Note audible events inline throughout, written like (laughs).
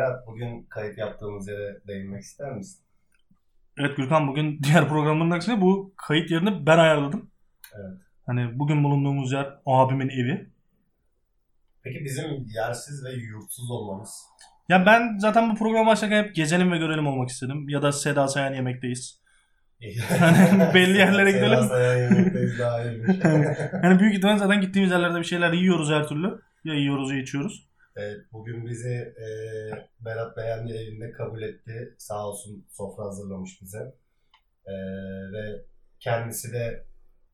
Serhat bugün kayıt yaptığımız yere değinmek ister misin? Evet Gürkan bugün diğer programların aksine bu kayıt yerini ben ayarladım. Evet. Hani bugün bulunduğumuz yer abimin evi. Peki bizim yersiz ve yurtsuz olmamız Ya ben zaten bu program başlarken hep gezelim ve görelim olmak istedim. Ya da Seda Sayan yemekteyiz. Hani (laughs) belli yerlere gidelim. Sedat Sayan yemekteyiz daha iyiymiş. Yani (laughs) büyük ihtimalle zaten gittiğimiz yerlerde bir şeyler yiyoruz her türlü. Ya yiyoruz ya içiyoruz. Evet, bugün bizi e, Berat Beğendi evinde kabul etti. Sağ olsun sofra hazırlamış bize. E, ve kendisi de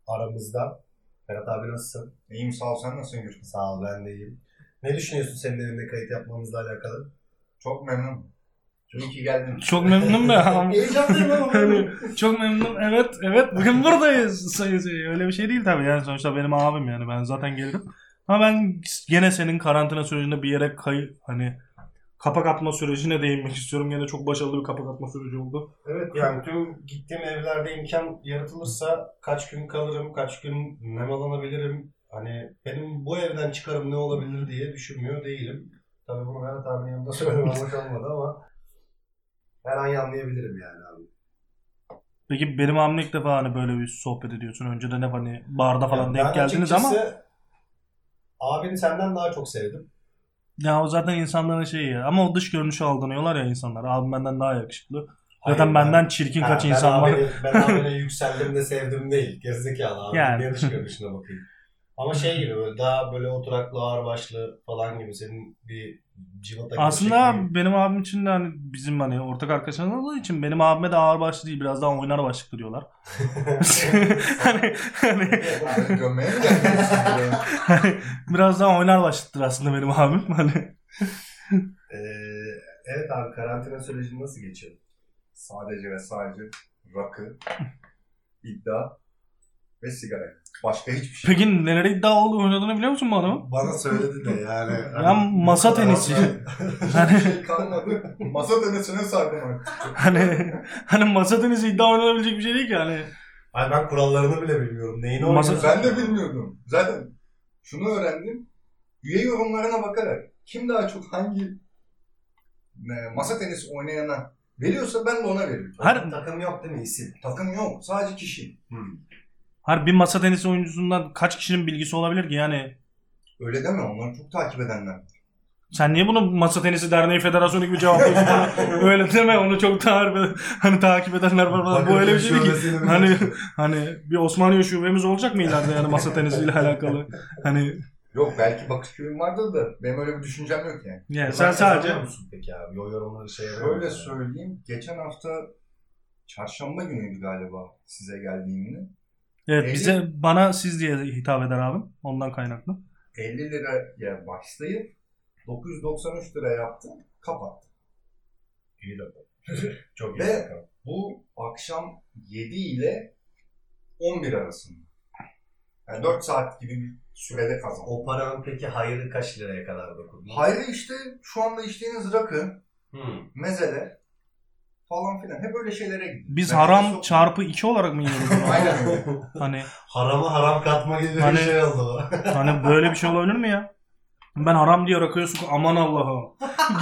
aramızda. Berat abi nasılsın? İyiyim sağ ol sen nasılsın Gürkan? Sağ ol ben de iyiyim. Ne düşünüyorsun senin evinde kayıt yapmamızla alakalı? Çok memnunum. İyi ki geldin. Çok memnunum da. (laughs) (laughs) Heyecanlıyım ama. Hani çok memnunum. Evet, evet. Bugün buradayız. Öyle bir şey değil tabii. Yani sonuçta benim abim yani. Ben zaten gelirim. Ama ben gene senin karantina sürecinde bir yere kay hani kapak atma sürecine değinmek istiyorum. Gene çok başarılı bir kapak atma süreci oldu. Evet yani tüm gittiğim evlerde imkan yaratılırsa kaç gün kalırım, kaç gün nemalanabilirim. Hani benim bu evden çıkarım ne olabilir diye düşünmüyor değilim. Tabii bunu Berat abinin yanında söylemem hoş olmadı ama her an yanlayabilirim yani abi. Peki benim abimle ilk defa hani böyle bir sohbet ediyorsun. Önceden hep hani barda falan Ya denk geldiniz ama Abini senden daha çok sevdim. ya o zaten insanların şeyi ya. Ama o dış görünüşü aldanıyorlar ya insanlar. Abim benden daha yakışıklı. Hayır, Zaten ben- benden çirkin Ha, kaç ben insan var. abini- Ben (laughs) abine yükseldim de sevdim değil. Gerizekalı abi. Yani. Dış görünüşüne bakayım. Ama şey gibi böyle daha böyle oturaklı ağırbaşlı falan gibi senin bir civata gibi Aslında şekli- benim abim için de hani bizim hani ortak arkadaşlarımız olduğu için benim abime de ağır başlı değil biraz daha oynar başlıklı diyorlar. (laughs) hani, hani, Abi gömmeye mi geldin? hani biraz daha oynar başlıktır aslında benim abim. Hani Ee, evet abi karantina süreci nasıl geçiyor? sadece ve sadece rakı, iddia ve sigara. Başka hiçbir şey. peki nelere iddia oldu oynadığını biliyor musun bu adamın? Bana söyledi de yani. Ya masa tenisi. Hani şey kalmadı. Masa tenisine sardım artık. hani hani masa tenisi iddia oynanabilecek bir şey değil ki hani. Ay ben kurallarını bile bilmiyorum. Neyini Masa-? Ben de bilmiyordum. Zaten şunu öğrendim. Üye yorumlarına bakarak kim daha çok hangi e, masa tenisi oynayana veriyorsa ben de ona veririm. Her Takım yok değil mi isim? Takım yok. Sadece kişi. Her bir masa tenisi oyuncusundan kaç kişinin bilgisi olabilir ki yani? Öyle deme. Onları çok takip edenler. Sen niye bunu Masa Tenisi Derneği Federasyonu gibi cevaplıyorsun bana? (laughs) Öyle deme onu çok daha hani takip edenler var falan. Bu öyle bir şey değil ki. Hani biliyorsun. hani bir Osmaniye şubemiz olacak mı ileride yani masa tenisiyle (laughs) alakalı? Hani Yok belki Bakırköy'ün vardır da benim öyle bir düşüncem yok yani. yani Sen sadece musun peki abi? O yorumları şey yapıyor Öyle musun? söyleyeyim. Geçen hafta çarşamba günüydü galiba size geldiğimde. Evet bize bana siz diye hitap eder abim. Ondan kaynaklı. 50 liraya başlayıp 993 lira yaptım. Kapattım. İyi rakam. (laughs) Çok iyi Ve- rakam. Bu akşam 7 ile 11 arasında. Yani 4 saat gibi bir sürede kazandım. O paranın peki hayrı kaç liraya kadar dokundu? Hayrı işte şu anda içtiğiniz rakı, Hmm. mezeler falan filan hep öyle şeylere gidiyor. Biz Ben haram çok- çarpı 2 olarak mı yiyoruz? (laughs) Aynen öyle. hani Harama haram katma gibi Hani- bir şey oldu (laughs) hani böyle bir şey olabilir mi ya? Ben haram diye rakıya su aman Allah'ım.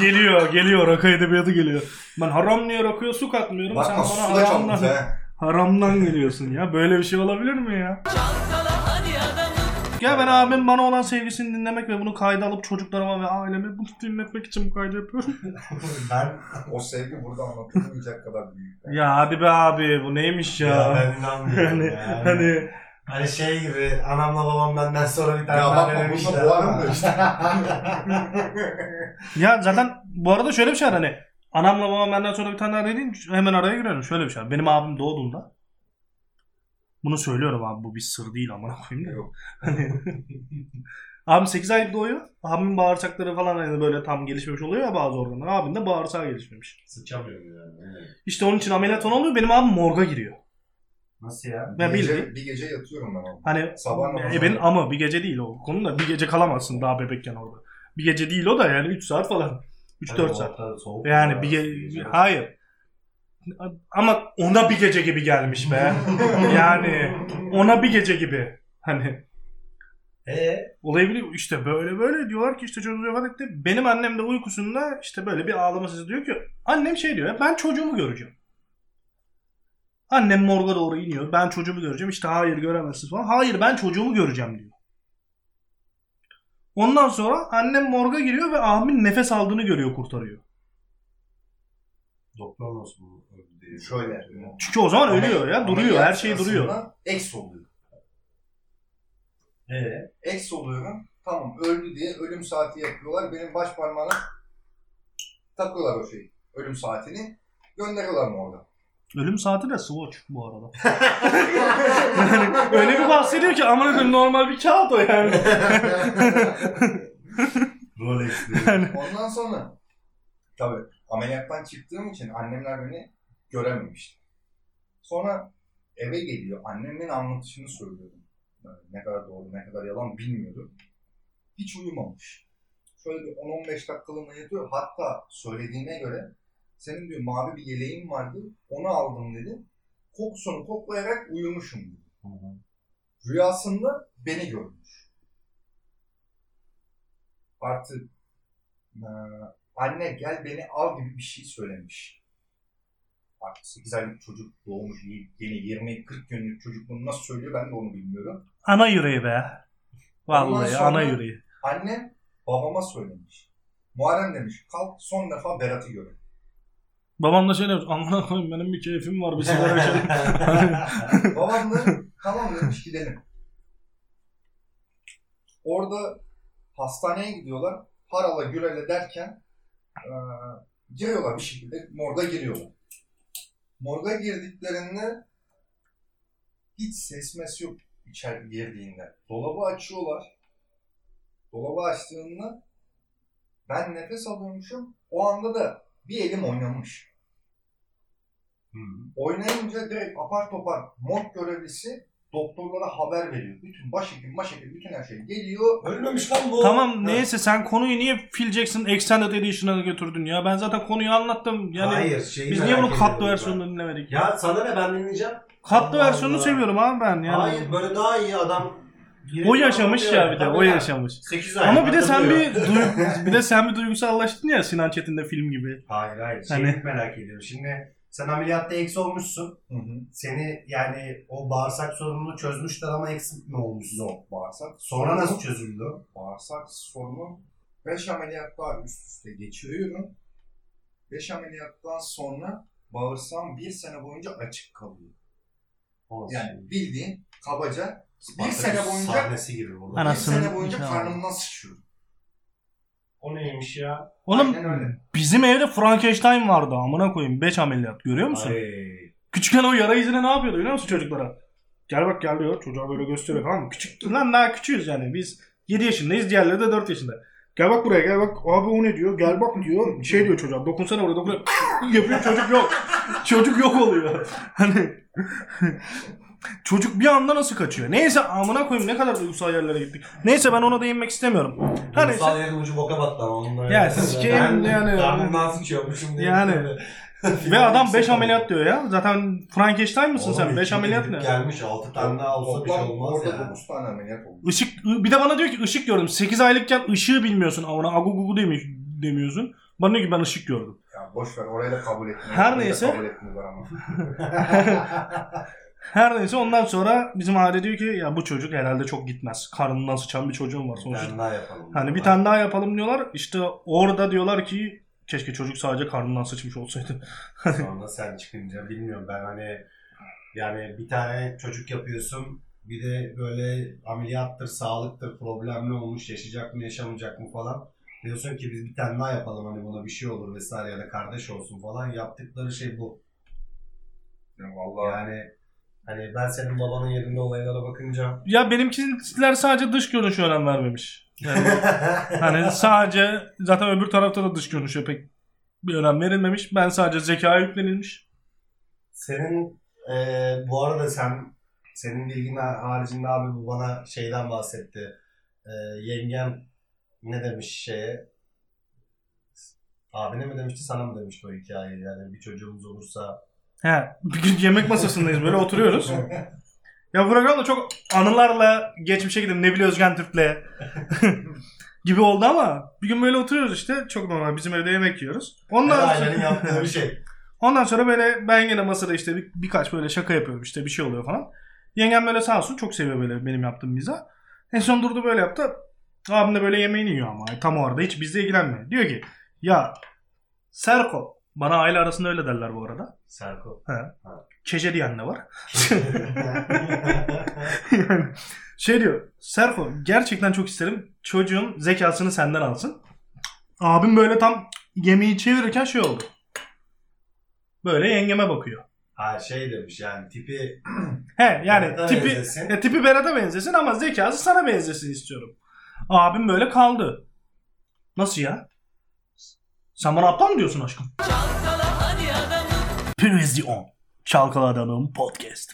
geliyor geliyor rakı edebiyatı geliyor. Ben haram diye rakıya su katmıyorum. Sen Bakma bana su da haramdan, haramdan geliyorsun ya. Böyle bir şey olabilir mi ya? Ya ben abim bana olan sevgisini dinlemek ve bunu kayda alıp çocuklarıma ve aileme bunu dinletmek için bu kaydı yapıyorum. (laughs) Ben O sevgi burada anlatılmayacak kadar büyük. Yani. ya hadi be abi bu neymiş ya? ya, ben inanmıyorum hani, yani. hani Hani şey gibi anamla babam benden sonra bir tane Ya daha bakma, bunda boğarım da işte. (laughs) ya zaten bu arada şöyle bir şey var hani anamla babam benden sonra bir tane daha dediğin hemen araya girelim. Şöyle bir şey var. Benim abim doğduğunda bunu söylüyorum abi bu bir sır değil amına koyayım da. Yok. Hani (laughs) Abim 8 aylık doğuyor. Abimin bağırsakları falan hani böyle tam gelişmemiş oluyor ya bazı organlar. Abim de bağırsağı gelişmemiş. Sıçamıyorum yani. Evet. İşte onun için ameliyat falan oluyor. Benim abim morga giriyor. Nasıl ya? Ben bir, gece, bir gece yatıyorum ben orada. Hani Sabah e, benim ama bir gece değil o konu da bir gece kalamazsın daha bebekken orada. Bir gece değil o da yani 3 saat falan. 3-4 saat. Soğuk Yani ya. bir ge- hayır. Ama ona bir gece gibi gelmiş be. (laughs) yani ona bir gece gibi. Hani Ee, Olayı biliyor işte böyle böyle diyorlar ki işte çocuğu vefat etti. Benim annem de uykusunda işte böyle bir ağlama sesi diyor ki annem şey diyor ya ben çocuğumu göreceğim. Annem morga doğru iniyor. Ben çocuğumu göreceğim. İşte hayır göremezsiniz falan. Hayır ben çocuğumu göreceğim diyor. Ondan sonra annem morga giriyor ve abimin nefes aldığını görüyor kurtarıyor. doktor nasıl bu öldü diye. Şöyle. Çünkü o zaman ölüyor ya. Duruyor. Her şey duruyor. Eks oluyor. Ee, Eks oluyorum. Tamam öldü diye ölüm saati yapıyorlar. Benim baş parmağına takıyorlar o şeyi. Ölüm saatini. Gönderiyorlar mı orada? Ölüm saati de swatch bu arada. yani öyle bir bahsediyor ki aman koyayım normal bir kağıt o yani. (laughs) Rolex. Yani Ondan sonra tabii ameliyattan çıktığım için annemler beni görememişti. Sonra eve geliyor. Annemin anlatışını söylüyorum. Yani ne kadar doğru ne kadar yalan bilmiyorum. Hiç uyumamış. Şöyle bir 10-15 dakikalığına yatıyor. Hatta söylediğine göre senin diyor mavi bir yeleğin vardı. Onu aldım dedi. Kokusunu koklayarak uyumuşum dedi. Rüyasında beni görmüş. Artık anne gel beni al gibi bir şey söylemiş. Artık 8 aylık çocuk doğmuş yeni 20-40 günlük çocuk bunu nasıl söylüyor ben de onu bilmiyorum. ana yüreği be. Vallahi ana yüreği. Annem babama söylemiş. Muharrem demiş kalk son defa Berat'ı göre. Babam da şey demiş. Koyayım benim bir keyfim var. Bir sigara içelim. (laughs) Babam da tamam demiş gidelim. Orada hastaneye gidiyorlar. Harala gürele derken eee, giriyorlar bir şekilde. Morga giriyorlar. Morga girdiklerinde hiç ses mes yok içeri girdiğinde. Dolabı açıyorlar. Dolabı açtığında ben nefes alıyormuşum. O anda da bir elim oynamış. Hı. Oynayınca direkt apar topar morg görevlisi doktorlara haber veriyor. Bütün başhekim, başhekim, bütün her şey geliyor. Ölmemiş lan bu. tamam Ha. neyse sen konuyu niye Phil Jackson Extended Edition'a götürdün ya? Ben zaten konuyu anlattım. Yani Hayır şeyi biz niye merak bunu katlı versiyonunu dinlemedik? Ya sana ne ben dinleyeceğim. katlı Allah versiyonunu Allah. seviyorum abi ben. Yani. Hayır böyle daha iyi adam. O yaşamış ya bir de. O yaşamış. 8 ay. Ama bir de sen bir duy- bir de sen bir duygusallaştın ya Sinan Çetin'de film gibi. Hayır hayır. Şeyi Hani- merak ediyorum. Şimdi sen ameliyatta eksi olmuşsun. Hı hı. Seni yani o bağırsak sorununu çözmüşler ama eksik mi olmuşsun? Yok bağırsak. Sonra nasıl çözüldü? Bağırsak sorunu 5 ameliyat daha üst üste geçiriyorum. 5 ameliyattan sonra bağırsağım bir sene boyunca açık kalıyor. O nasıl? Yani bildiğin kabaca bir sene boyunca sahnesi gibi bir sene boyunca karnımdan sıçıyor. O neymiş ya? Oğlum Aynen öyle. bizim evde Frankenstein vardı amına koyayım 5 ameliyat görüyor musun? Ay. Küçükken o yara izine ne yapıyordu biliyor musun çocuklara? Gel bak gel diyor çocuğa böyle gösteriyor tamam mı? Küçük lan daha küçüğüz yani biz 7 yaşındayız diğerleri de 4 yaşında. Gel bak buraya gel bak abi o ne diyor gel bak diyor şey diyor çocuğa dokunsana oraya dokunsana (laughs) yapıyor çocuk yok. çocuk yok oluyor. (laughs) Hani Çocuk bir anda nasıl kaçıyor? Neyse amına koyayım ne kadar duygusal yerlere gittik. Neyse ben ona değinmek istemiyorum. Hani Duygusal yerin ucu boka battı ama onunla. Ya sikeyim Ben yani. Karnımdan sıçıyormuşum diye. Yani. (laughs) ve adam 5 ameliyat diyor ya. Zaten Frankenstein mısın Oğlum, sen? 5 iki ameliyat ne? Gelmiş 6 tane daha olsa bir şey olmaz orada ya. 9 tane ameliyat oldu. Işık bir de bana diyor ki ışık gördüm. 8 aylıkken ışığı bilmiyorsun amına agu gugu demiş demiyorsun. Bana diyor ki ben ışık gördüm. Ya boş ver orayı da kabul etmiyor. Her neyse. Kabul etmiyorlar ama. (laughs) Her neyse ondan sonra bizim aile diyor ki ya bu çocuk herhalde çok gitmez. Karnından sıçan bir çocuğum var Bir sonuçta. tane daha yapalım. Hani bir tane daha yapalım diyorlar. İşte orada diyorlar ki keşke çocuk sadece karnından sıçmış olsaydı. Sonra sen çıkınca bilmiyorum ben hani yani bir tane çocuk yapıyorsun bir de böyle ameliyattır, sağlıktır, problemli olmuş, yaşayacak mı, yaşamayacak mı falan. Diyorsun ki biz bir tane daha yapalım hani buna bir şey olur vesaire ya da kardeş olsun falan. Yaptıkları şey bu. Ya vallahi Yani hani ben senin babanın yerinde olaylara bakınca Ya benimkiler sadece dış görünüşe önem vermemiş. Yani (laughs) hani sadece zaten öbür tarafta da dış görünüşe pek bir önem verilmemiş. Ben sadece zekaya yüklenilmiş. Senin eee, bu arada sen senin bilgin haricinde abi bu bana şeyden bahsetti. Eee, yengem ne demiş şeye? Abine mi demişti sana mı demişti o hikayeyi? Yani bir çocuğumuz olursa He, bir gün yemek masasındayız böyle oturuyoruz. Ya program da çok anılarla geçmişe gidelim. Nebil Özgen Türk'le (laughs) gibi oldu ama bir gün böyle oturuyoruz işte. Çok normal bizim evde yemek yiyoruz. Ondan sonra, Ailenin yaptığı bir şey. ondan sonra böyle ben yine masada işte bir, birkaç böyle şaka yapıyorum işte bir şey oluyor falan. Yengem böyle sağ olsun çok seviyor böyle benim yaptığım miza. En son durdu böyle yaptı. Abim de böyle yemeğini yiyor ama tam orada hiç bizle ilgilenmiyor. Diyor ki ya Serko bana aile arasında öyle derler bu arada. Serko. Çece diyen de var. (laughs) (laughs) yani şey diyor. Serko gerçekten çok isterim çocuğun zekasını senden alsın. Abim böyle tam yemeği çevirirken şey oldu. Böyle yengeme bakıyor. ha şey demiş yani tipi (clears throat) He yani Berat'a tipi benzesin. e, tipi Berat'a benzesin ama zekası sana benzesin istiyorum. Abim böyle kaldı. Nasıl ya? Sen bana aptal mı diyorsun aşkım? Previously on Çalkala Adamım Podcast.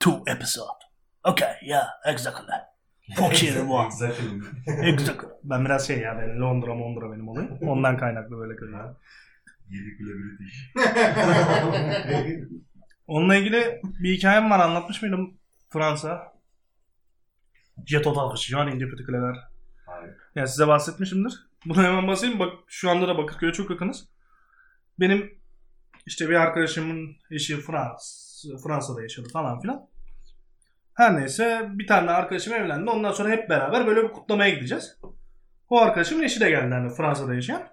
Two episode. Okay, yeah, exactly. Fucking what? Exactly. Exactly. Ben biraz şey ya böyle Londra Londra benim olayım. Ondan kaynaklı böyle kalıyor. Yedi kule British. (laughs) Onunla ilgili bir hikayem var anlatmış mıydım Fransa? Jet Otalkış, yani India Kuleler. Hayır. Yani size bahsetmişimdir. Bunu hemen basayım. Bak şu anda da Bakırköy'e çok yakınız. Benim işte bir arkadaşımın eşi Frans, Fransa'da yaşadı falan filan. Her neyse bir tane arkadaşım evlendi. Ondan sonra hep beraber böyle bir kutlamaya gideceğiz. O arkadaşımın eşi de geldi hani Fransa'da yaşayan.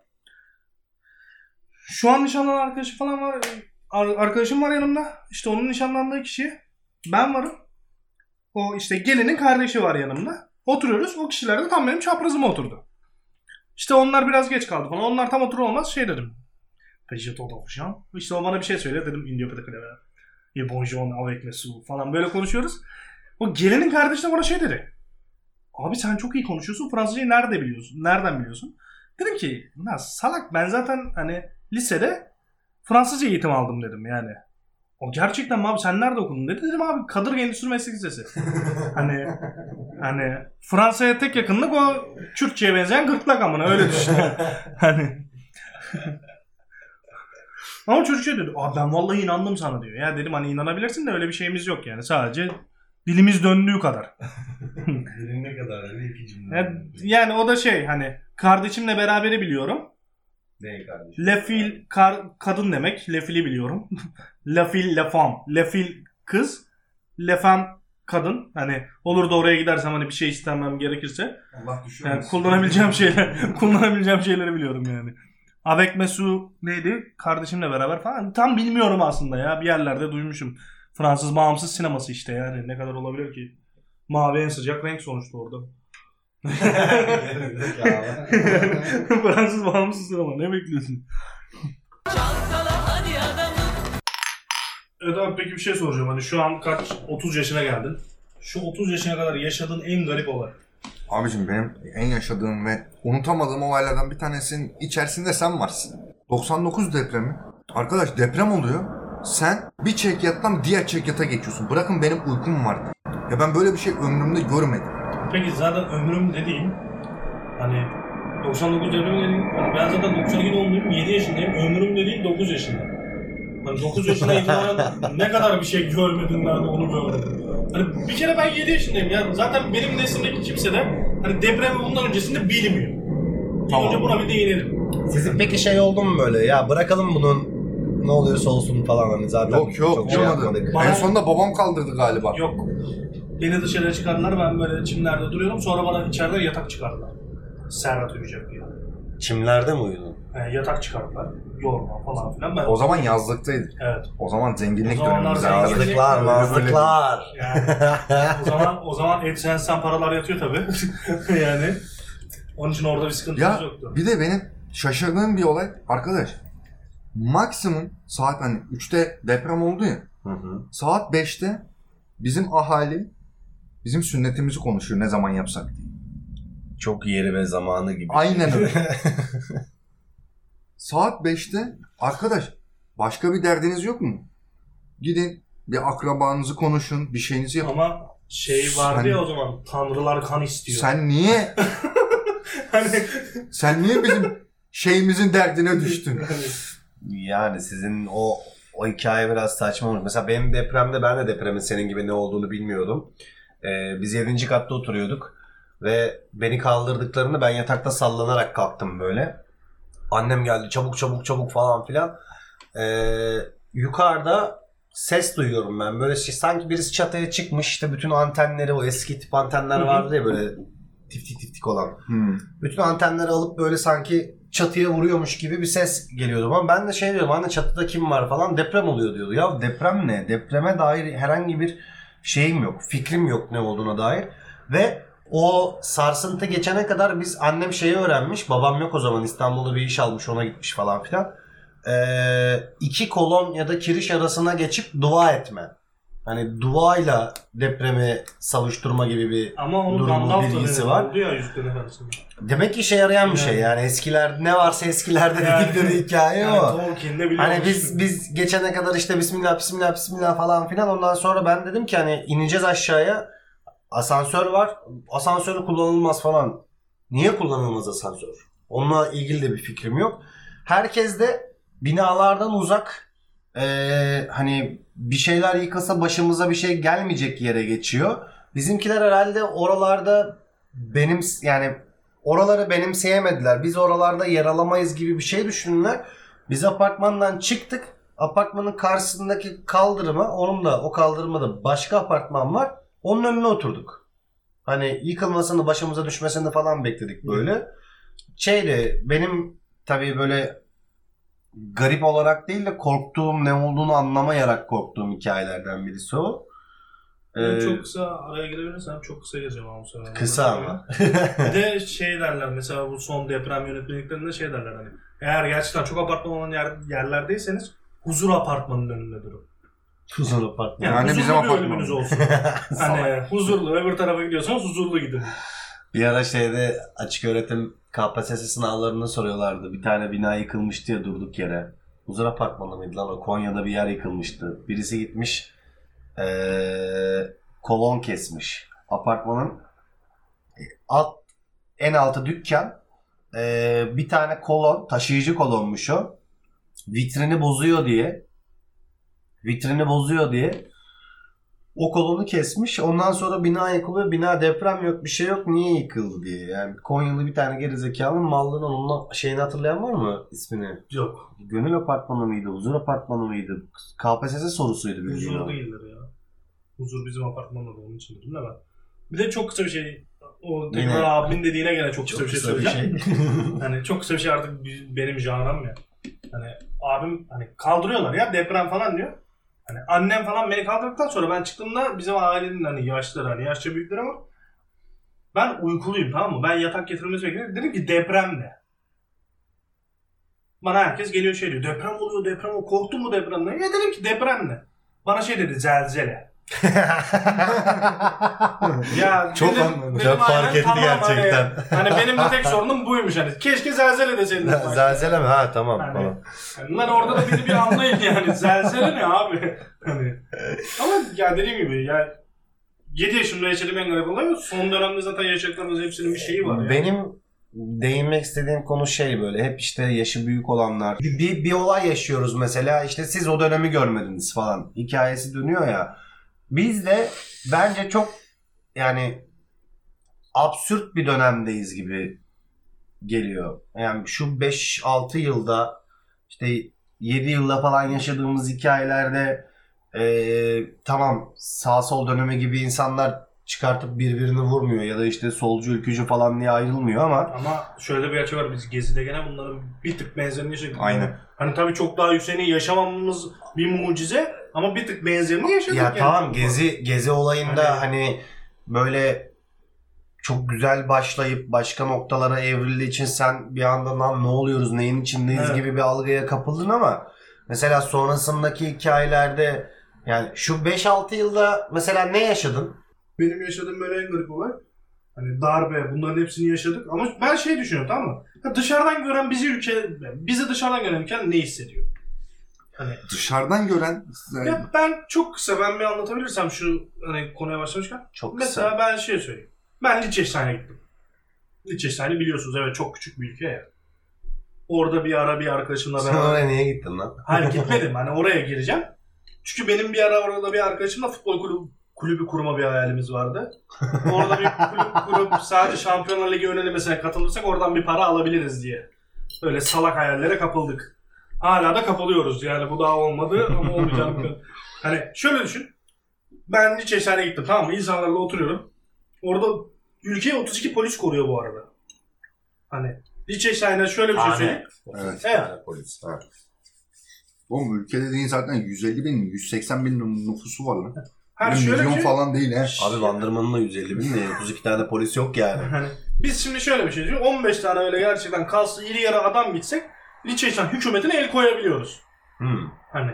Şu an nişanlanan arkadaşı falan var. Ar- arkadaşım var yanımda. İşte onun nişanlandığı kişi ben varım. O işte gelinin kardeşi var yanımda. Oturuyoruz. O kişiler de tam benim çaprazıma oturdu. İşte onlar biraz geç kaldı falan. Onlar tam oturur olmaz şey dedim. Peugeot Autofuşan. İşte o bana bir şey söyledi. Dedim Indio Pedicule. Et bonjour avec mes falan böyle konuşuyoruz. O gelinin kardeşi de bana şey dedi. Abi sen çok iyi konuşuyorsun. Fransızcayı nerede biliyorsun? Nereden biliyorsun? Dedim ki ya salak ben zaten hani lisede Fransızca eğitim aldım dedim yani. O gerçekten mi abi sen nerede okudun dedi. Dedim abi Kadırga Endüstri Meslek Lisesi. (laughs) hani hani Fransa'ya tek yakınlık o Türkçe'ye benzeyen gırtlak amına öyle düşün. (laughs) hani ama çocuk şey dedi. Abi ben vallahi inandım sana diyor. Ya dedim hani inanabilirsin de öyle bir şeyimiz yok yani. Sadece dilimiz döndüğü kadar. (laughs) Dilin ne kadar öyle iki cümle. Yani, yani o da şey hani kardeşimle beraberi biliyorum. Ne kardeşim? Lefil kar, kadın demek. Lefili biliyorum. (laughs) Lafil lefam. Lefil kız. Lefam kadın. Hani olur da oraya gidersem hani bir şey istemem gerekirse. Allah. Yani kullanabileceğim şeyler (laughs) kullanabileceğim şeyleri biliyorum yani. Avec Mesu neydi? Kardeşimle beraber falan. Tam bilmiyorum aslında ya. Bir yerlerde duymuşum. Fransız bağımsız sineması işte yani. Ne kadar olabilir ki? Mavi en sıcak renk sonuçta orada. (laughs) (laughs) Fransız bağımsız sinema. Ne bekliyorsun? Evet abi peki bir şey soracağım. Hani şu an kaç? 30 yaşına geldin. Şu 30 yaşına kadar yaşadığın en garip olay. Abicim benim en yaşadığım ve unutamadığım olaylardan bir tanesinin içerisinde sen varsın. 99 depremi. Arkadaş deprem oluyor. Sen bir çekyattan diğer çekyata geçiyorsun. Bırakın benim uykum vardı. Ya ben böyle bir şey ömrümde görmedim. Peki zaten ömrüm dediğim hani 99 depremi dediğim hani ben zaten 92 doğumluyum 7 yaşındayım ömrüm dediğim 9 yaşında. Hani 9 yaşına itibaren ne kadar bir şey görmedim ben de onu gördüm. Hani bir kere ben 7 yaşındayım ya zaten benim neslimdeki kimse de hani depremi bundan öncesinde bilmiyor. Tamam. önce buna bir değinelim. Sizin peki şey oldu mu böyle ya bırakalım bunun ne oluyorsa olsun falan hani zaten Yok yok çok şey olmadı. yapmadık. Bana- En sonunda babam kaldırdı galiba. Yok. Beni dışarıya çıkardılar ben böyle çimlerde duruyordum sonra bana içeride yatak çıkardılar. Serhat uyuyacak diye. Çimlerde mi uyudun? Yani yatak çıkardılar. Yorma falan filan. Ben O zaman yazlıktaydık. Evet. O zaman zenginlik O zamanlar dönemimiz zenginlik- abi. Mazlıklar, mazlıklar. Yani o zaman o zaman AdSense'den paralar yatıyor tabii. (laughs) yani onun için orada bir sıkıntımız Ya yoktu. bir de benim şaşırdığım bir olay arkadaş. Maksimum saat hani 3'te deprem oldu ya. Hı hı. Saat 5'te bizim ahali bizim sünnetimizi konuşuyor ne zaman yapsak diye. Çok yeri ve zamanı gibi. Aynen öyle. (laughs) Saat 5'te arkadaş başka bir derdiniz yok mu? Gidin bir akrabanızı konuşun, bir şeyinizi yapın. Ama şey vardı Sen- ya o zaman tanrılar kan istiyor. Sen niye (laughs) hani sen niye bizim şeyimizin derdine düştün? Yani sizin o o hikaye biraz saçma olmuş. Mesela benim depremde ben de depremin senin gibi ne olduğunu bilmiyordum. Ee, biz 7. katta oturuyorduk ve beni kaldırdıklarında ben yatakta sallanarak kalktım böyle. Annem geldi çabuk çabuk çabuk falan filan. Ee, yukarıda ses duyuyorum ben. Böyle şey, sanki birisi çatıya çıkmış işte bütün antenleri o eski tip antenler vardı ya böyle tiftik tiftik olan. Hmm. Bütün antenleri alıp böyle sanki çatıya vuruyormuş gibi bir ses geliyordu. Ama ben de şey diyorum anne çatıda kim var falan deprem oluyor diyordu. Ya deprem ne? Depreme dair herhangi bir şeyim yok. Fikrim yok ne olduğuna dair. Ve o sarsıntı geçene kadar biz annem şeyi öğrenmiş. Babam yok o zaman İstanbul'da bir iş almış ona gitmiş falan filan. Ee, iki kolon ya da kiriş arasına geçip dua etme. Hani duayla depremi savuşturma gibi bir Ama onu Durumu, Gandalf da bilgisi var. oldu ya Yüzüklerin Efendisi'nde. Demek ki işe yarayan bir şey Yani. yani eskiler ne varsa eskilerde Yani- dedikleri hikaye Yani o. Biliyormuş. Hani biz biz geçene kadar işte bismillah bismillah bismillah falan filan ondan sonra ben dedim ki hani ineceğiz aşağıya asansör var asansörü kullanılmaz falan. Niye kullanılmaz asansör? Onunla ilgili de bir fikrim yok. Herkes de binalardan uzak eee, hani bir şeyler yıkılsa başımıza bir şey gelmeyecek yere geçiyor. Bizimkiler herhalde oralarda benim yani oraları benimseyemediler. Biz oralarda yer alamayız gibi bir şey düşündüler. Biz apartmandan çıktık. Apartmanın karşısındaki kaldırıma, onun da o kaldırımda başka apartman var. Onun önüne oturduk. Hani yıkılmasını, başımıza düşmesini falan bekledik böyle. Şeydi benim tabii böyle garip olarak değil de korktuğum ne olduğunu anlamayarak korktuğum hikayelerden birisi o. Ee, çok kısa araya girebilirsem çok kısa gireceğim ama sefer. kısa ama. Bir de şey derler mesela bu son deprem yönetmeliklerinde şey derler hani eğer gerçekten çok apartman olan yer, yerlerdeyseniz huzur apartmanının önünde durun. Huzur apartmanı. Yani, Yani huzurlu bizim bir apartman. ölümünüz olsun. (laughs) hani huzurlu öbür tarafa gidiyorsanız huzurlu gidin. Bir ara şeyde açık öğretim KPSS sınavlarını soruyorlardı. Bir tane bina yıkılmıştı ya durduk yere. Huzur apartmanı mıydı lan o? Konya'da bir yer yıkılmıştı. Birisi gitmiş eee, kolon kesmiş. Apartmanın alt en altı dükkan eee, bir tane kolon taşıyıcı kolonmuş o. Vitrini bozuyor diye vitrini bozuyor diye o kolonu kesmiş. Ondan sonra bina yıkılıyor. Bina deprem yok bir şey yok. Niye yıkıldı diye. Yani Konyalı bir tane gerizekalının mallığının onun şeyini hatırlayan var mı ismini? Yok. Gönül apartmanı mıydı? Huzur apartmanı mıydı? KPSS sorusuydu bildiğin Huzur o. değildir ya. Huzur bizim apartmanda da onun için dedim de ben. Bir de çok kısa bir şey. O Yine- tekrar abimin dediğine gene çok kısa bir şey söyleyeceğim. şey. (laughs) Hani çok kısa bir şey artık benim janram ya. Hani abim hani kaldırıyorlar ya deprem falan diyor. Hani annem falan beni kaldırdıktan sonra ben çıktığımda bizim ailenin hani yaşlıları hani yaşça büyükleri ama ben uykuluyum tamam mı? Ben yatak getirmesi bekliyorum. Dedim ki deprem ne? Bana herkes geliyor şey diyor. Deprem oluyor deprem oluyor. Korktun mu depremden? Ya dedim ki deprem ne? Bana şey dedi zelzele. (laughs) Ya Çok anladım. dedim Çok fark etti tamam, gerçekten. Hani, hani benim de tek sorunum buymuş hani. Keşke zelzele deseydin. (laughs) Zelzele mi? Ha tamam. Hani- falan. Yani lan orada da bizi bir anlayın yani. (laughs) Zelzele ne abi? Hani. Ama ya dediğim gibi ya 7 yaşımda yaşadığım en garip olay. Son dönemde zaten yaşadıklarımız hepsinin bir şeyi var ya. Benim değinmek istediğim konu şey böyle hep işte yaşı büyük olanlar. Bir, bir, bir olay yaşıyoruz mesela işte siz o dönemi görmediniz falan hikayesi dönüyor ya. Biz de bence çok yani absürt bir dönemdeyiz gibi geliyor. Yani şu 5-6 yılda işte 7 yılda falan yaşadığımız hikayelerde eee, tamam sağ sol dönemi gibi insanlar çıkartıp birbirini vurmuyor ya da işte solcu ülkücü falan diye ayrılmıyor ama Ama şöyle bir gerçek var. Biz Gezi'de gene bunların bir tık benzerini yaşadık. Aynen. Hani tabii çok daha yükseğini yaşamamamız bir mucize ama bir tık benzerini yaşadık. ya yani. tamam gezi gezi olayında Hani- hani böyle çok güzel başlayıp başka noktalara evrildiği için sen bir anda lan ne oluyoruz neyin içindeyiz Evet. gibi bir algıya kapıldın ama mesela sonrasındaki hikayelerde yani şu 5-6 yılda mesela ne yaşadın? Benim yaşadığım böyle en garip olay. Hani darbe bunların hepsini yaşadık ama ben şey düşünüyorum tamam mı? Ya dışarıdan gören bizi ülke, bizi dışarıdan gören ülke ne hissediyor? Hani Dışarıdan gören ya ben çok kısa ben bir anlatabilirsem şu hani konuya başlamışken. Çok kısa. Mesela ben şey söyleyeyim. Ben Liechtenstein'e gittim. Liechtenstein'i biliyorsunuz evet çok küçük bir ülke ya. Orada bir ara bir arkadaşımla Sen beraber oraya niye gittin lan? Hayır (laughs) gitmedim. Hani oraya gireceğim. Çünkü benim bir ara orada bir arkadaşımla futbol kulübü, kulübü kurma bir hayalimiz vardı. Orada bir (laughs) kulüp kurup sadece Şampiyonlar Ligi önelemesine katılırsak oradan bir para alabiliriz diye. Böyle salak hayallere kapıldık. Hala da kapılıyoruz. Yani bu daha olmadı ama olmayacağını. (laughs) Hani şöyle düşün. Ben Liechtenstein'e gittim tamam mı? İnsanlarla oturuyorum. Orada ülkeyi 32 polis koruyor bu arada. Hani Liechtenstein'e şöyle bir şey söyleyeyim. Evet. Evet. Yani polis. Ha. Oğlum ülke dediğin zaten 150 bin, 180 bin nüfusu var lan. Her şöyle bir milyon şey. falan değil he. Abi Bandırma'nın da 150 bin ne? 32 tane polis yok yani. Hani biz şimdi şöyle bir şey diyor. 15 tane öyle gerçekten kalsı iri yarı adam gitsek Liechtenstein hükümetine el koyabiliyoruz. Hmm. Hani.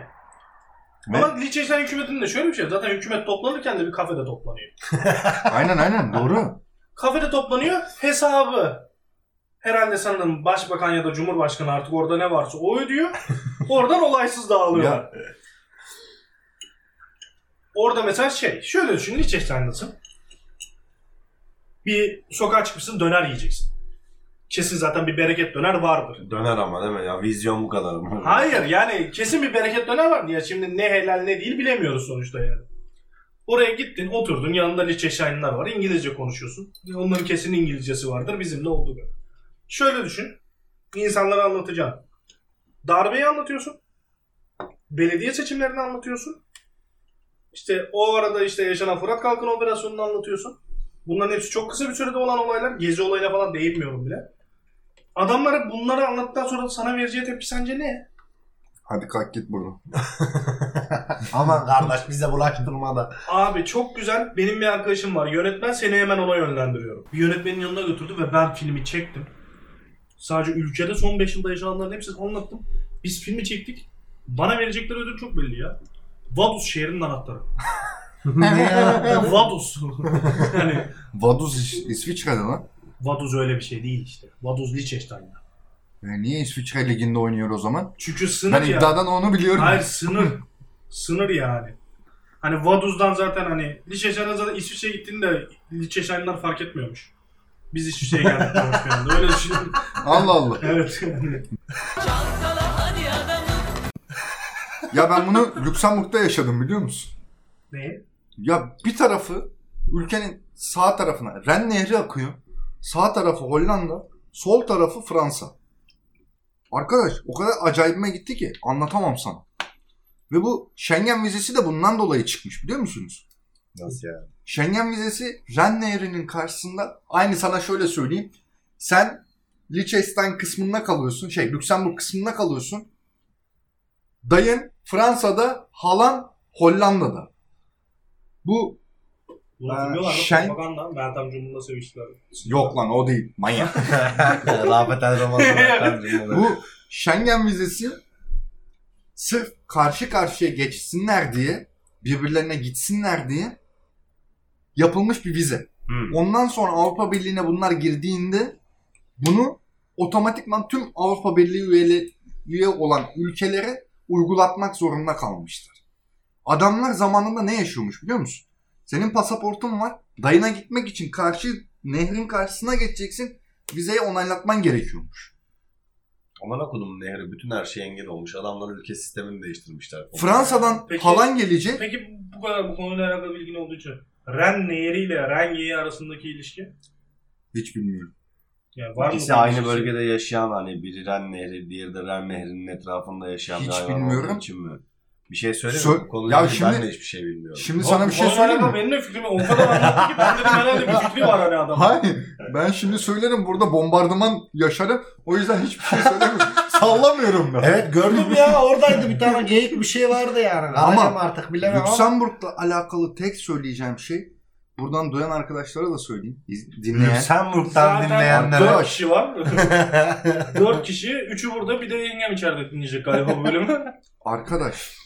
Ve- Ama Liechtenstein hükümetinde de şöyle bir şey. Zaten hükümet toplanırken de bir kafede toplanıyor. (laughs) aynen aynen doğru. Kafede toplanıyor. Hesabı herhalde sanırım başbakan ya da cumhurbaşkanı artık orada ne varsa o ödüyor. (laughs) Oradan olaysız dağılıyorlar. Orada mesela şey, şöyle düşün Liechtenstein'dasın. Bir sokağa çıkmışsın döner yiyeceksin. Kesin zaten bir bereket döner vardır. Döner ama değil mi ya? Vizyon bu kadar mı? Hayır yani kesin bir bereket döner var diye şimdi ne helal ne değil bilemiyoruz sonuçta yani. Oraya gittin oturdun yanında Liechtenstein'lar var İngilizce konuşuyorsun. Onların kesin İngilizcesi vardır bizim de olduğu gibi. Şöyle düşün. insanlara anlatacaksın. Darbeyi anlatıyorsun. Belediye seçimlerini anlatıyorsun. İşte o arada işte yaşanan Fırat Kalkın operasyonunu anlatıyorsun. Bunların hepsi çok kısa bir sürede olan olaylar. Gezi olayına falan değinmiyorum bile. Adamlara bunları anlattıktan sonra sana vereceği tepki sence ne? Hadi kalk git buradan. (laughs) Aman kardeş bize bulaştırma da. Abi çok güzel. Benim bir arkadaşım var. Yönetmen seni hemen ona yönlendiriyorum. Bir yönetmenin yanına götürdü ve ben filmi çektim. Sadece ülkede son 5 yılda yaşananların hepsini anlattım. Biz filmi çektik. Bana verecekleri ödül çok belli ya. Vaduz şehrinin anahtarı. (laughs) Vaduz. (laughs) hani Vaduz İs- İsviçre'de lan. Vaduz öyle bir şey değil işte. Vaduz Liechtenstein'da. E niye İsviçre liginde oynuyor o zaman? Çünkü sınır Ben ya. iddiadan onu biliyorum. Hayır sınır. sınır yani. Hani Vaduz'dan zaten hani Liechtenstein'dan zaten İsviçre'ye gittiğinde Liechtenstein'lar fark etmiyormuş. Biz İsviçre'ye geldik (laughs) konuşmayalım. Öyle düşünün. Allah Allah. evet. yani. Ya ben bunu Lüksemburg'da yaşadım biliyor musun? ne? Ya bir tarafı ülkenin sağ tarafına Ren Nehri akıyor. Sağ tarafı Hollanda, sol tarafı Fransa. Arkadaş o kadar acayibime gitti ki anlatamam sana. Ve bu Schengen vizesi de bundan dolayı çıkmış biliyor musunuz? Nasıl yani? Schengen vizesi Ren Nehri'nin karşısında aynı sana şöyle söyleyeyim. Sen Liechtenstein kısmında kalıyorsun. Şey Lüksemburg kısmında kalıyorsun. Dayın Fransa'da, halan Hollanda'da. Bu Biliyorlar Şen- da propaganda. Meltem Cumhur'la seviştiler. yok lan o değil. Manyak. (laughs) Rafet El Ramazan. (laughs) Bu Schengen vizesi sırf karşı karşıya geçsinler diye, birbirlerine gitsinler diye yapılmış bir vize. Hmm. Ondan sonra Avrupa Birliği'ne bunlar girdiğinde bunu otomatikman tüm Avrupa Birliği üyeli, üye olan ülkelere uygulatmak zorunda kalmışlar. Adamlar zamanında ne yaşıyormuş biliyor musun? Senin pasaportun var. Dayına gitmek için karşı nehrin karşısına geçeceksin. Vizeyi onaylatman gerekiyormuş. Aman okudum nehri. Bütün her şey engel olmuş. Adamlar ülke sistemini değiştirmişler. Fransa'dan Peki- halan gelecek. Peki bu kadar bu konuyla alakalı bilgin olduğu için Ren Nehri ile Renge'yi arasındaki ilişki? Hiç bilmiyorum. Yani var mı İkisi bu aynı ilişkisi? bölgede yaşayan hani biri Ren Nehri, diğeri de Ren Nehri'nin etrafında yaşayan Hiç bir hayvan bilmiyorum. olduğu için mi? Bir şey söyleyeyim Sö- mi? Bu konuyla Ya ilgili şimdi- ben de hiçbir şey bilmiyorum. Şimdi sana bir şey söyleyeyim mi? Benim de fikrimi o kadar anlattı ki ben dedim herhalde bir fikri var hani adamın. Hayır. Ben şimdi söylerim burada bombardıman yaşarım. O yüzden hiçbir şey söylemiyorum. (laughs) Sallamıyorum ben. Evet gördüm ya oradaydı bir tane geyik bir şey vardı yani. Ama Ama artık bilemem ama. Lüksemburg'la alakalı tek söyleyeceğim şey buradan duyan arkadaşlara da söyleyeyim. İz- Dinleyen. Lüksemburg'dan dinleyenlere. dört kişi var. (laughs) dört kişi. Üçü burada bir de yengem içeride dinleyecek galiba bu bölümü. Arkadaş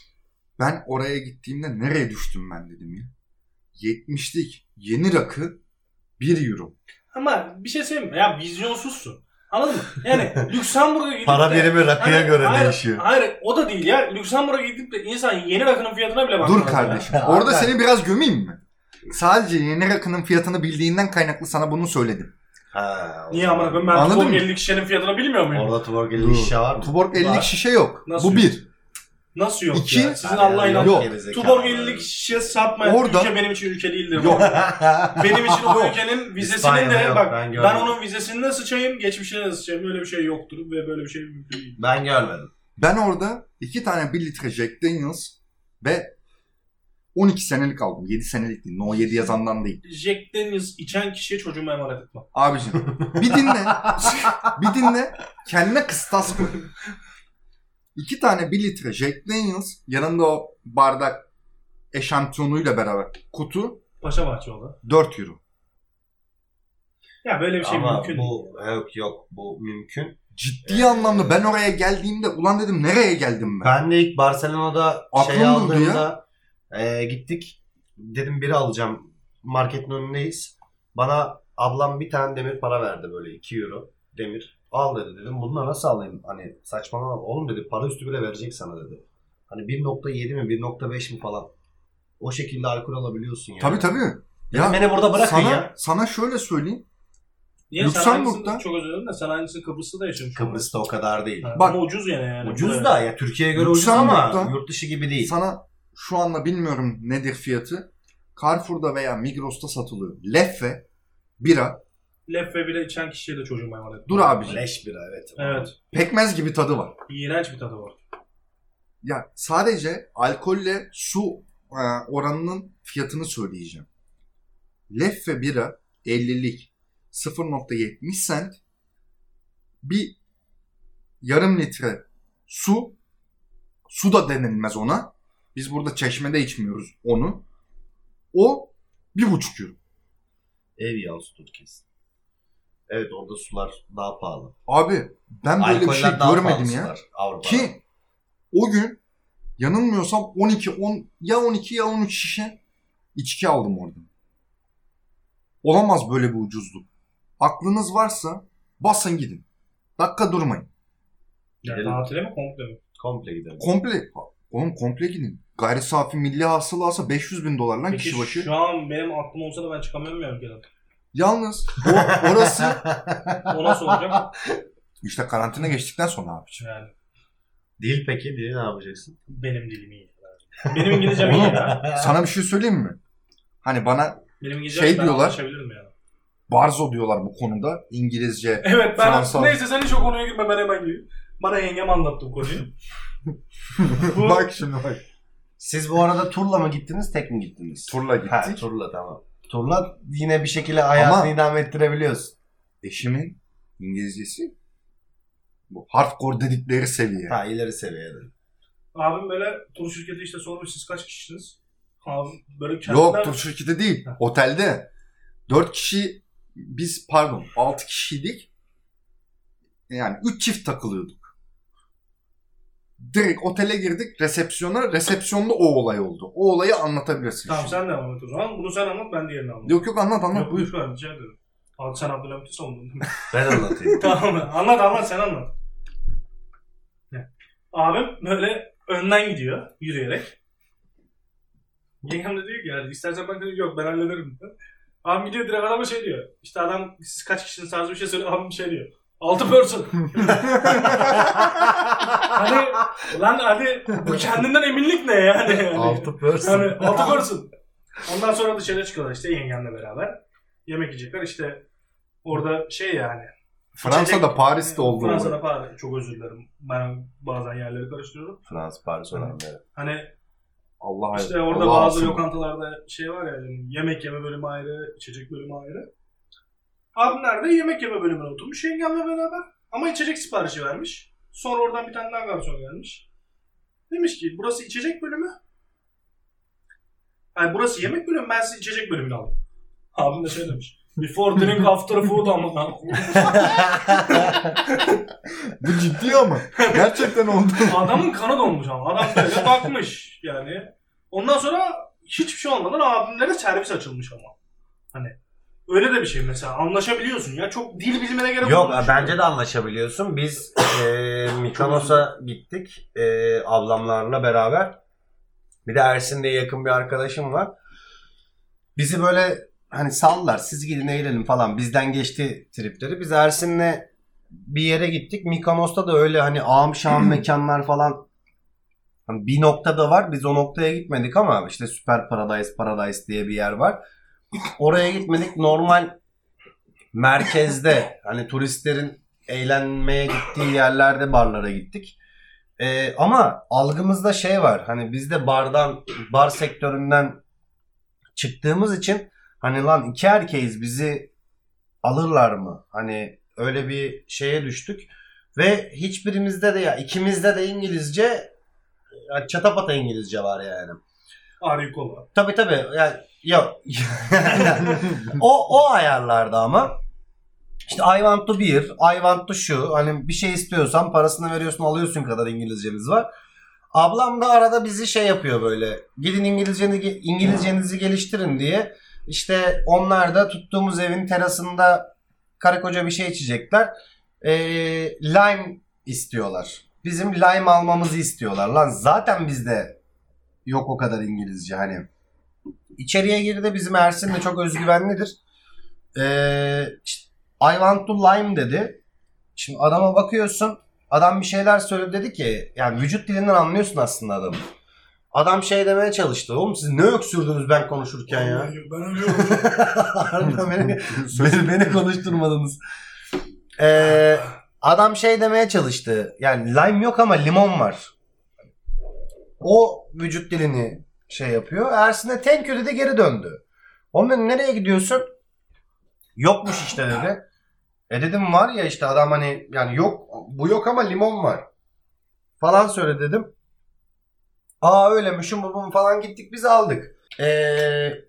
ben oraya gittiğimde nereye düştüm ben dedim ya. 70'lik yeni rakı 1 euro. Ama bir şey söyleyeyim mi? Ya vizyonsuzsun. Anladın mı? Yani (laughs) Lüksemburg'a gidip Para de- birimi rakıya Hayır, göre hayır, değişiyor. Hayır o da değil ya. Lüksemburg'a gidip de insan yeni rakının fiyatına bile bakmaz. Dur kardeşim. ya. (laughs) Orada seni biraz gömeyim mi? Sadece yeni rakının fiyatını bildiğinden kaynaklı sana bunu söyledim. Ha, Niye amına koyayım ben Anladın Tuborg mı? 50 şişenin fiyatını bilmiyor muyum? Orada Tuborg 50 Dur. şişe var mı? Tuborg 50'lik Var. şişe yok. Nasıl Bu yok? bir. Nasıl yok İki- ya? Sizin Allah yok, inanın. Tuborg 50'lik şişe satmayan Orada- ülke benim için ülke değildir. Yok. (laughs) Benim için o ülkenin vizesinin İspanya'da de yok, bak ben ben, görmedim. onun vizesini de sıçayım, geçmişine de sıçayım. Böyle bir şey yoktur ve böyle bir şey mümkün değil. ben görmedim. Ben orada iki tane 1 litre Jack Daniels ve 12 senelik aldım. 7 senelik değil. No 7 yazandan değil. Jack Daniels içen kişiye çocuğumu emanet etmem. Abicim bir dinle. (laughs) bir dinle. Kendine kıstas koy. İki tane 1 litre Jack Daniels yanında o bardak eşantiyonuyla beraber kutu Paşa Bahçeoğlu. 4 euro. Ya böyle bir şey Ama mümkün değil. bu yok yok bu mümkün. Ciddi anlamda ben oraya geldiğimde ulan dedim nereye geldim ben? Ben de ilk Barcelona'da Aklım şey durdu aldığımda e, gittik. Dedim biri alacağım. Marketin önündeyiz. Bana ablam bir tane demir para verdi böyle 2 euro demir. Al dedi dedim. Bununla nasıl alayım? Hani saçmalama. Oğlum dedi para üstü bile verecek sana dedi. Hani 1.7 mi 1.5 mi falan. O şekilde alkol alabiliyorsun yani. Tabii tabii. Ya beni burada bırakın sana, ya. sana şöyle söyleyeyim. Niye sen Lüksemburg'da- çok özür dilerim de sen aynısını Kıbrıs'ta da yaşamışsın. Kıbrıs'ta o kadar değil. Ha, Bak- ama ucuz yine yani. Ucuz da ya Türkiye'ye göre ucuz ama yurt dışı gibi değil. Sana şu anda bilmiyorum nedir fiyatı. Carrefour'da veya Migros'ta satılıyor. Leffe bira Leffe bile içen kişiye de çocuğumu emanet. Dur abiciğim. Leş bira evet. Evet. pekmez gibi tadı var. İğrenç bir tadı var. Ya sadece alkolle su e, oranının fiyatını söyleyeceğim. Leffe bira 50'lik 0.70 cent bir yarım litre su su da denilmez ona. Biz burada çeşmede içmiyoruz onu. O bir buçuk euro. Ev yansıtır kesin. Evet orada sular daha pahalı. Abi ben böyle bir Alkoller şey daha görmedim pahalı ya. sular Avrupa'da. Ki o gün yanılmıyorsam 12 10 ya 12 ya 13 şişe içki aldım oradan. Olamaz böyle bir ucuzluk. Aklınız varsa basın gidin. Dakika durmayın. Ya Gidelim. tatile mi komple mi? Komple gidelim. Komple oğlum komple gidin. Gayri safi milli hasıla alsa 500 bin dolar lan Peki kişi başı. şu an benim aklım olsa da ben çıkamıyorum ya ülkeden. Yalnız o, orası O nasıl olacak? işte karantina geçtikten sonra abiciğim. Yani Dil peki dili ne yapacaksın? benim dilim iyi. Benim İngilizcem iyi ya. Sana bir şey söyleyeyim mi? Hani bana Benim Şey diyorlar. yani. barzo diyorlar bu konuda. İngilizce. Evet ben Fransız. neyse sen hiç o konuya girme ben hemen gireyim. Bana yengem anlattı bu konuyu. Bu- (laughs) bak şimdi bak. Siz bu arada turla mı gittiniz tek mi gittiniz? Turla gittik. Ha, turla tamam. Turla yine bir şekilde hayatını Ama- idame ettirebiliyorsun. eşimin İngilizcesi bu hardcore dedikleri seviye. Ha ileri seviyede. Abim böyle tur şirketi işte sormuş siz kaç kişisiniz? Abi böyle kendinden... Yok tur şirketi değil. Otelde. Dört kişi biz pardon altı kişiydik. Yani üç çift takılıyorduk. Direkt otele girdik resepsiyona. Resepsiyonda o olay oldu. O olayı anlatabilirsin. Tamam şimdi. sen devam et o zaman. Bunu sen anlat ben diğerini anlat. Yok yok anlat anlat Yok buyur. lütfen rica ederim. Abi sen Abdülhamit'i savundun değil mi? (laughs) Ben anlatayım. (laughs) tamam anlat anlat sen anlat. Abim böyle önden gidiyor yürüyerek. Yengem de diyor ki yani istersen ben dedim yok ben hallederim. Abim gidiyor direkt adama şey diyor. İşte adam siz kaç kişisiniz tarzı bir şey söylüyor. Abim şey diyor. Altı person. hani lan hadi bu kendinden eminlik ne yani? Altı person. Yani altı person. Ondan sonra dışarı çıkıyorlar işte yengemle beraber. Yemek yiyecekler işte orada şey yani. Fransa'da içecek- Paris'te oldu. Fransa'da. Paris. Çok özür dilerim. Ben bazen yerleri karıştırıyorum. Fransız Paris önemli. evet. Hani Allah işte orada Allah bazı alsın. lokantalarda şey var ya yani yemek yeme bölümü ayrı, içecek bölümü ayrı. Abim nerede? Yemek yeme bölümüne oturmuş yengemle beraber. Ama içecek siparişi vermiş. Sonra oradan bir tane daha garson gelmiş. Demiş ki burası içecek bölümü. Yani burası yemek bölümü ben size içecek bölümünü aldım. Abim de şey demiş. Before drink after food ama. (laughs) Bu ciddi ama. Gerçekten oldu. Adamın kanı donmuş ama. Adam böyle (laughs) bakmış yani. Ondan sonra hiçbir şey olmadan abimlere servis açılmış ama. Hani öyle de bir şey mesela anlaşabiliyorsun ya. Çok dil bilmene gerek Yok olmuyor. bence de anlaşabiliyorsun. Biz e, Mikonos'a gittik e, ablamlarla beraber. Bir de Ersin diye yakın bir arkadaşım var. Bizi böyle hani sallar siz gidin eğlenin falan bizden geçti tripleri. Biz Ersin'le bir yere gittik. Mikonos'ta da öyle hani ağam şam (clears throat) mekanlar falan hani bir noktada var. Biz o noktaya gitmedik ama işte Süper Paradise Paradise diye bir yer var. Oraya gitmedik. Normal merkezde hani turistlerin eğlenmeye gittiği yerlerde barlara gittik. Ee, ama algımızda şey var. Hani biz de bardan bar sektöründen çıktığımız için hani lan iki erkeğiz bizi alırlar mı? Hani öyle bir şeye düştük. Ve hiçbirimizde de ya ikimizde de İngilizce ya çatapata İngilizce var yani. Harikola. Tabii tabii. Yani, yok. (laughs) o, o ayarlarda ama. İşte I want to beer, I want to şu. Hani bir şey istiyorsan parasını veriyorsun alıyorsun kadar İngilizcemiz var. Ablam da arada bizi şey yapıyor böyle. Gidin İngilizcenizi, İngilizcenizi geliştirin diye. İşte onlar da tuttuğumuz evin terasında karı koca bir şey içecekler. Ee, lime istiyorlar. Bizim lime almamızı istiyorlar. Lan zaten bizde yok o kadar İngilizce hani. İçeriye girdi bizim Ersin de çok özgüvenlidir. Ee, işte, I want to lime dedi. Şimdi adama bakıyorsun. Adam bir şeyler söyledi dedi ki yani vücut dilinden anlıyorsun aslında adamı. Adam şey demeye çalıştı. Oğlum siz ne öksürdünüz ben konuşurken ya? Ben. Harbiden (laughs) beni, beni, beni konuşturmadınız. Ee, adam şey demeye çalıştı. Yani lime yok ama limon var. O vücut dilini şey yapıyor. Ersin'e thank you dedi geri döndü. Oğlum dedim nereye gidiyorsun? Yokmuş işte dedi. E dedim var ya işte adam hani yani yok bu yok ama limon var. Falan söyle dedim. Aa öyle mi şu bu falan gittik biz aldık. Eee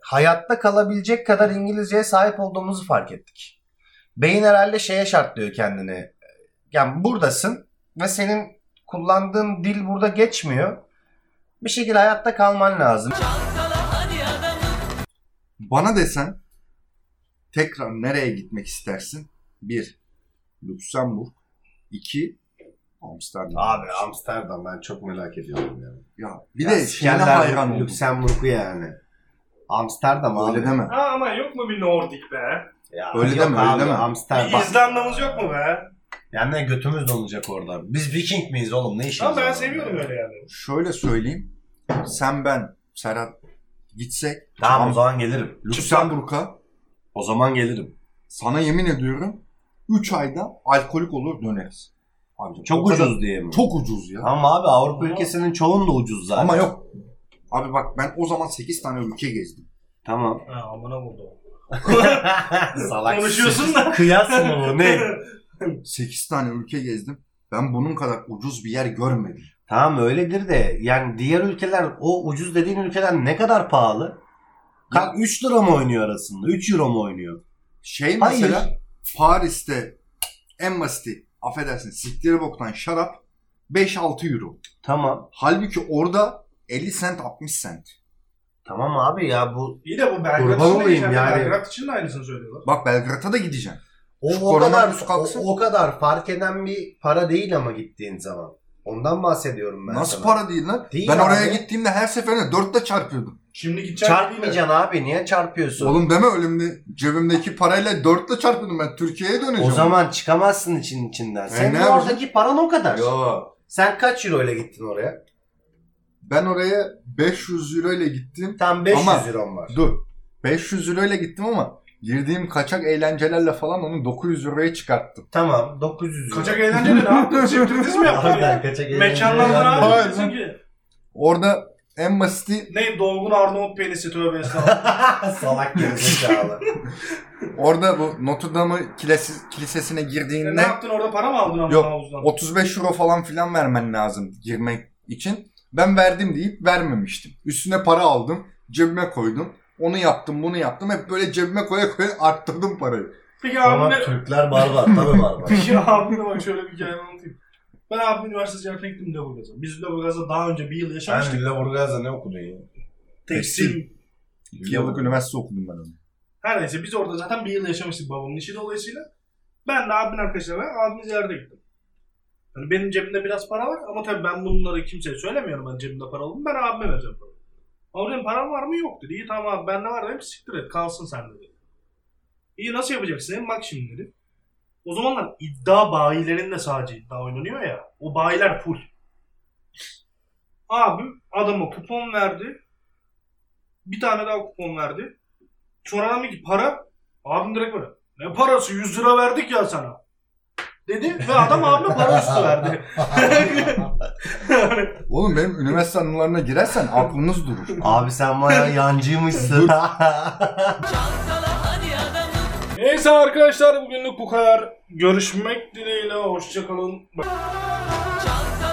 hayatta kalabilecek kadar İngilizceye sahip olduğumuzu fark ettik. Beyin herhalde şeye şartlıyor kendini. Yani buradasın ve senin kullandığın dil burada geçmiyor. Bir şekilde hayatta kalman lazım. Bana desen tekrar nereye gitmek istersin? Bir, Lüksemburg. iki Amsterdam. Abi Amsterdam ben çok merak ediyorum yani. Ya bir Ya de şeyine hayran oldum. Lüksemburg'u yani. Amsterdam abi. Öyle deme. ha ama yok mu bir Nordik be? Ya, Öyle deme, öyle abi, deme. Bir Amsterdam. İzlanda'mız yok mu be? Yani ne götümüz donacak orada. Biz Viking miyiz oğlum ne işimiz Ama ben var seviyorum orada? öyle yerleri. Şöyle söyleyeyim. Sen ben Serhat gitsek Tamam o zaman gelirim. Lüksemburg'a O zaman gelirim. sana yemin ediyorum 3 ayda alkolik olur döneriz. Abi, Çok o kadar- ucuz diye mi? Çok ucuz ya. Ama abi Avrupa Ama- ülkesinin çoğunda ucuz zaten. Ama yok. Abi bak ben o zaman 8 tane ülke gezdim. Tamam. Ha amına vurdu. (laughs) Salak. Konuşuyorsun da. Kıyas mı bu? Ne? (laughs) 8 tane ülke gezdim. Ben bunun kadar ucuz bir yer görmedim. tamam öyledir de yani diğer ülkeler o ucuz dediğin ülkeler ne kadar pahalı? Kalk 3 lira mı oynuyor arasında? 3 euro mu oynuyor? Şey Hayır. mesela Paris'te en basiti affedersin siktir boktan şarap 5-6 euro. Tamam. Halbuki orada 50 cent 60 cent. Tamam abi ya bu İyi de bu Belgrad için de olayım yani. Belgrad için de aynısını söylüyorlar. Bak Belgrad'a da gideceğim. O, Şu o kadar koronavirüs o, kalksın. o kadar fark eden bir para değil ama gittiğin zaman. Ondan bahsediyorum ben Nasıl sana. para değil lan? Değil ben abi. oraya gittiğimde her seferinde 4'te çarpıyordum. Şimdi gideceksin. Çarpmayacaksın abi. Niye çarpıyorsun? Oğlum deme ölümde cebimdeki parayla 4'te çarpıyordum ben Türkiye'ye döneceğim. o zaman çıkamazsın için içinden. Senin ne yapacağım? oradaki paran o kadar. Yo. Sen kaç euro ile gittin oraya? Ben oraya 500 euro ile gittim. Tam 500 Ama- euro var. Dur. 500 euro ile gittim ama girdiğim kaçak eğlencelerle falan onu 900 euroya çıkarttım. Tamam 900 euro. Kaçak eğlenceli ne yaptın? Striptiz mi yaptın Harbiden ya? kaçak eğlence Mekanlarda ne yapıyorsun ki? Orada en basiti Ne dolgun Arnavut penisi tövbe estağfurullah. (laughs) Salak gerizekalı. (laughs) orada bu Notre Dame kilesi- kilisesine ne girdiğinde yaptın orada para mı aldın ama Yok, havuzdan? 35 euro falan filan vermen lazım girmek için. Ben verdim deyip vermemiştim. Üstüne para aldım. Cebime koydum. Onu yaptım bunu yaptım. Hep böyle cebime koya koya (laughs) arttırdım parayı. Peki Ama abimle... Türkler barbar. Tabii barbar. (laughs) Peki abimle bak şöyle bir hikaye anlatayım. Ben abim üniversite ziyaretine gittim Lüleburgaz'a. Biz Lüleburgaz'da daha önce bir yıl yaşamıştık. Sen Lüleburgaz'da ne okudun ya? Tekstil. İki yıllık üniversite okudum ben onu. Her neyse biz orada zaten bir yıl yaşamıştık babamın işi dolayısıyla. Ben de abimin arkadaşlarına abimi ziyarete gittim. Hani benim cebimde biraz para var ama tabii ben bunları kimseye söylemiyorum ben cebimde para olduğunu. Ben abime vereceğim parayı. Abi dedim param var mı? Yok dedi. İyi tamam abi bende var dedim. Siktir et kalsın sen dedi. İyi nasıl yapacaksın dedim. Bak şimdi dedi. O zamanlar iddia bayilerinde sadece iddia oynanıyor ya. O bayiler full. Abim adama kupon verdi. Bir tane daha kupon verdi. Sonra adam ki para. Abim direkt böyle. Ne parası? 100 lira verdik ya sana. Dedi ve adam abime para üstü verdi. Yani (laughs) Oğlum benim üniversite anılarına girersen aklınız durur. Abi sen bayağı yancıymışsın. Neyse arkadaşlar bugünlük bu kadar. Görüşmek dileğiyle. Hoşçakalın. Çal